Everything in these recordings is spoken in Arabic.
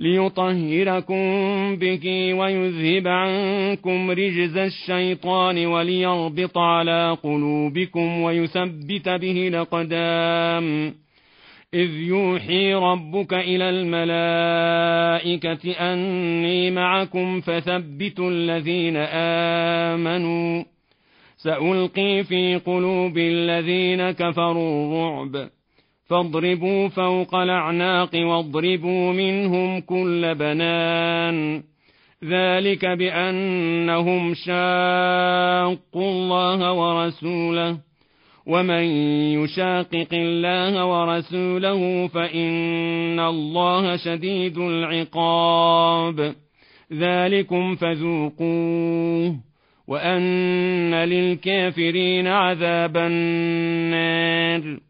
ليطهركم به ويذهب عنكم رجز الشيطان وليربط على قلوبكم ويثبت به الأقدام. إذ يوحي ربك إلى الملائكة أني معكم فثبتوا الذين آمنوا. سألقي في قلوب الذين كفروا الرعب. فاضربوا فوق الأعناق واضربوا منهم كل بنان. ذلك بأنهم شاقوا الله ورسوله. ومن يشاقق الله ورسوله فإن الله شديد العقاب. ذلكم فذوقوه وأن للكافرين عذاب النار.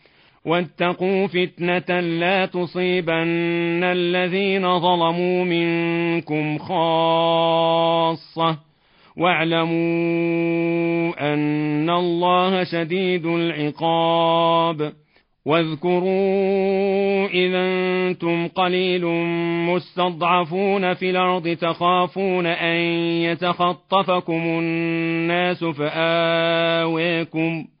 واتقوا فتنة لا تصيبن الذين ظلموا منكم خاصة. واعلموا أن الله شديد العقاب. واذكروا إذا أنتم قليل مستضعفون في الأرض تخافون أن يتخطفكم الناس فآويكم ۖ.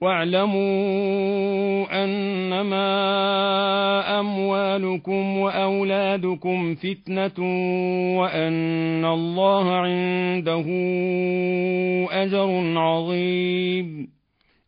واعلموا أنما أموالكم وأولادكم فتنة وأن الله عنده أجر عظيم.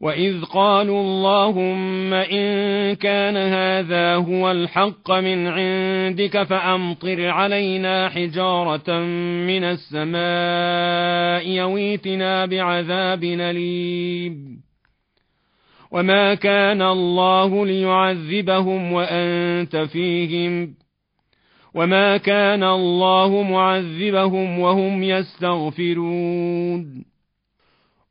واذ قالوا اللهم ان كان هذا هو الحق من عندك فامطر علينا حجاره من السماء يويتنا بعذاب اليم وما كان الله ليعذبهم وانت فيهم وما كان الله معذبهم وهم يستغفرون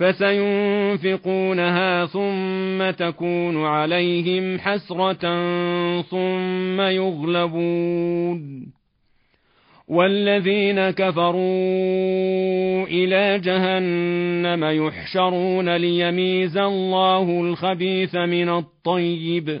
فسينفقونها ثم تكون عليهم حسرة ثم يغلبون. والذين كفروا إلى جهنم يحشرون ليميز الله الخبيث من الطيب.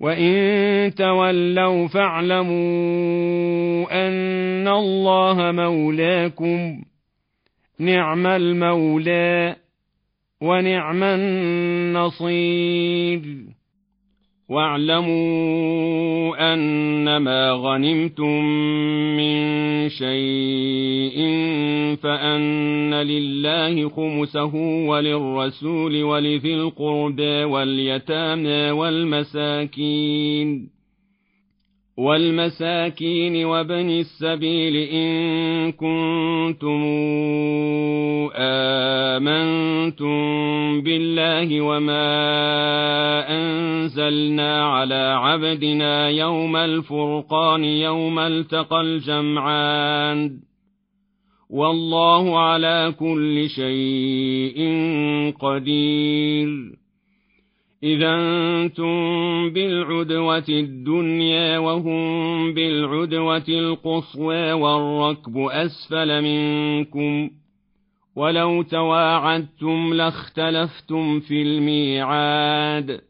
وان تولوا فاعلموا ان الله مولاكم نعم المولى ونعم النصير واعلموا انما غنمتم من شيء فأن لله خمسه وللرسول ولذي القربى واليتامى والمساكين والمساكين وبن السبيل إن كنتم آمنتم بالله وما أنزلنا على عبدنا يوم الفرقان يوم التقى الجمعان. والله على كل شيء قدير. إذا أنتم بالعدوة الدنيا وهم بالعدوة القصوى والركب أسفل منكم. ولو تواعدتم لاختلفتم في الميعاد.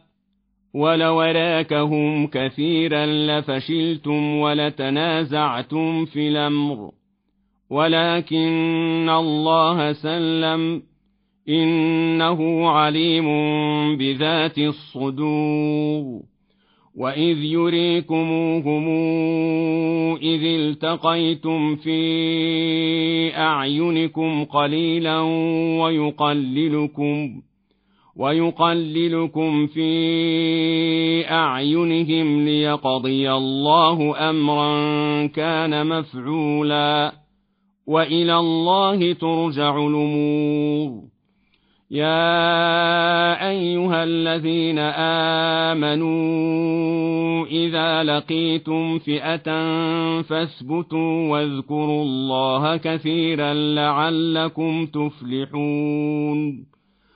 ولو راكهم كثيرا لفشلتم ولتنازعتم في الأمر. ولكن الله سلم إنه عليم بذات الصدور. وإذ يريكموهم إذ التقيتم في أعينكم قليلا ويقللكم. ويقللكم في أعينهم ليقضي الله أمرا كان مفعولا. وإلى الله ترجع الأمور. يا أيها الذين آمنوا إذا لقيتم فئة فاثبتوا واذكروا الله كثيرا لعلكم تفلحون.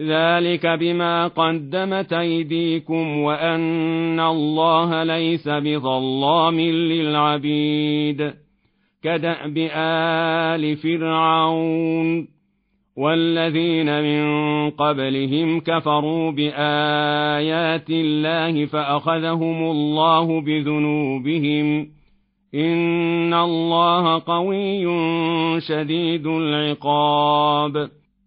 ذلك بما قدمت أيديكم وأن الله ليس بظلام للعبيد كدأب آل فرعون والذين من قبلهم كفروا بآيات الله فأخذهم الله بذنوبهم إن الله قوي شديد العقاب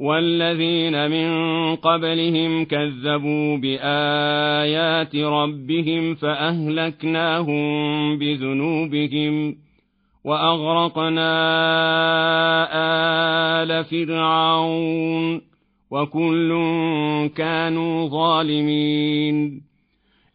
والذين من قبلهم كذبوا بآيات ربهم فأهلكناهم بذنوبهم وأغرقنا آل فرعون وكل كانوا ظالمين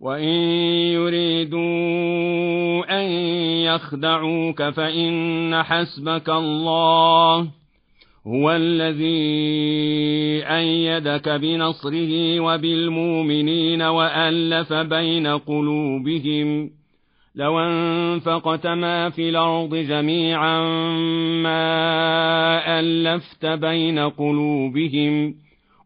وان يريدوا ان يخدعوك فان حسبك الله هو الذي إيدك بنصره وبالمؤمنين والف بين قلوبهم لو انفقت ما في الأرض جميعا ما الفت بين قلوبهم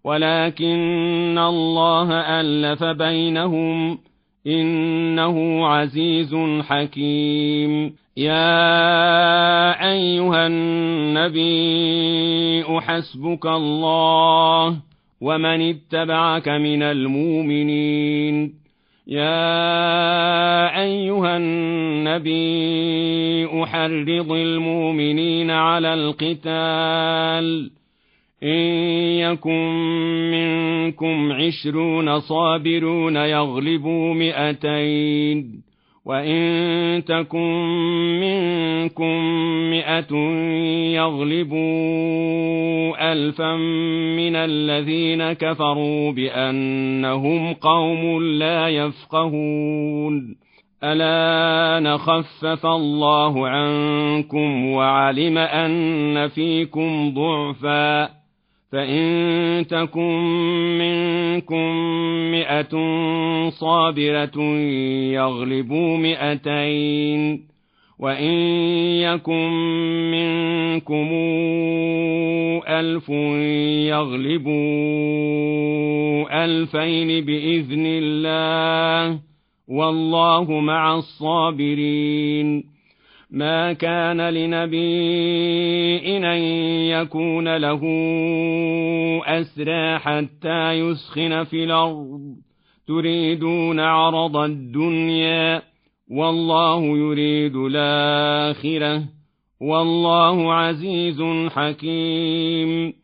ولكن الله ألف بينهم إنه عزيز حكيم. يا أيها النبي حسبك الله ومن اتبعك من المؤمنين. يا أيها النبي أحرض المؤمنين على القتال. إن يكن منكم عشرون صابرون يغلبوا مئتين وإن تكن منكم مئة يغلبوا ألفا من الذين كفروا بأنهم قوم لا يفقهون ألا نخفف الله عنكم وعلم أن فيكم ضعفاً فإن تكن منكم مئة صابرة يغلبوا مئتين وإن يكن منكم ألف يغلبوا ألفين بإذن الله والله مع الصابرين. ما كان لنبي أن يكون له أسرى حتى يسخن في الأرض. تريدون عرض الدنيا والله يريد الآخرة والله عزيز حكيم.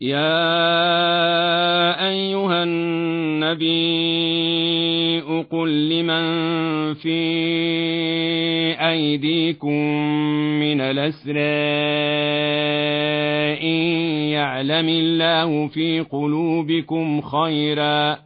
يا أيها النبي قل لمن في أيديكم من الأسرى إن يعلم الله في قلوبكم خيرا.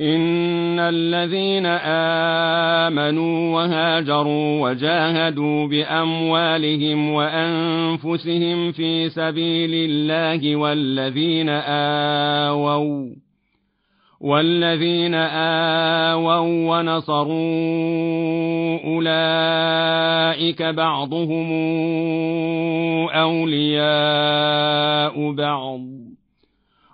إن الذين آمنوا وهاجروا وجاهدوا بأموالهم وأنفسهم في سبيل الله والذين آووا والذين آووا ونصروا أولئك بعضهم أولياء بعض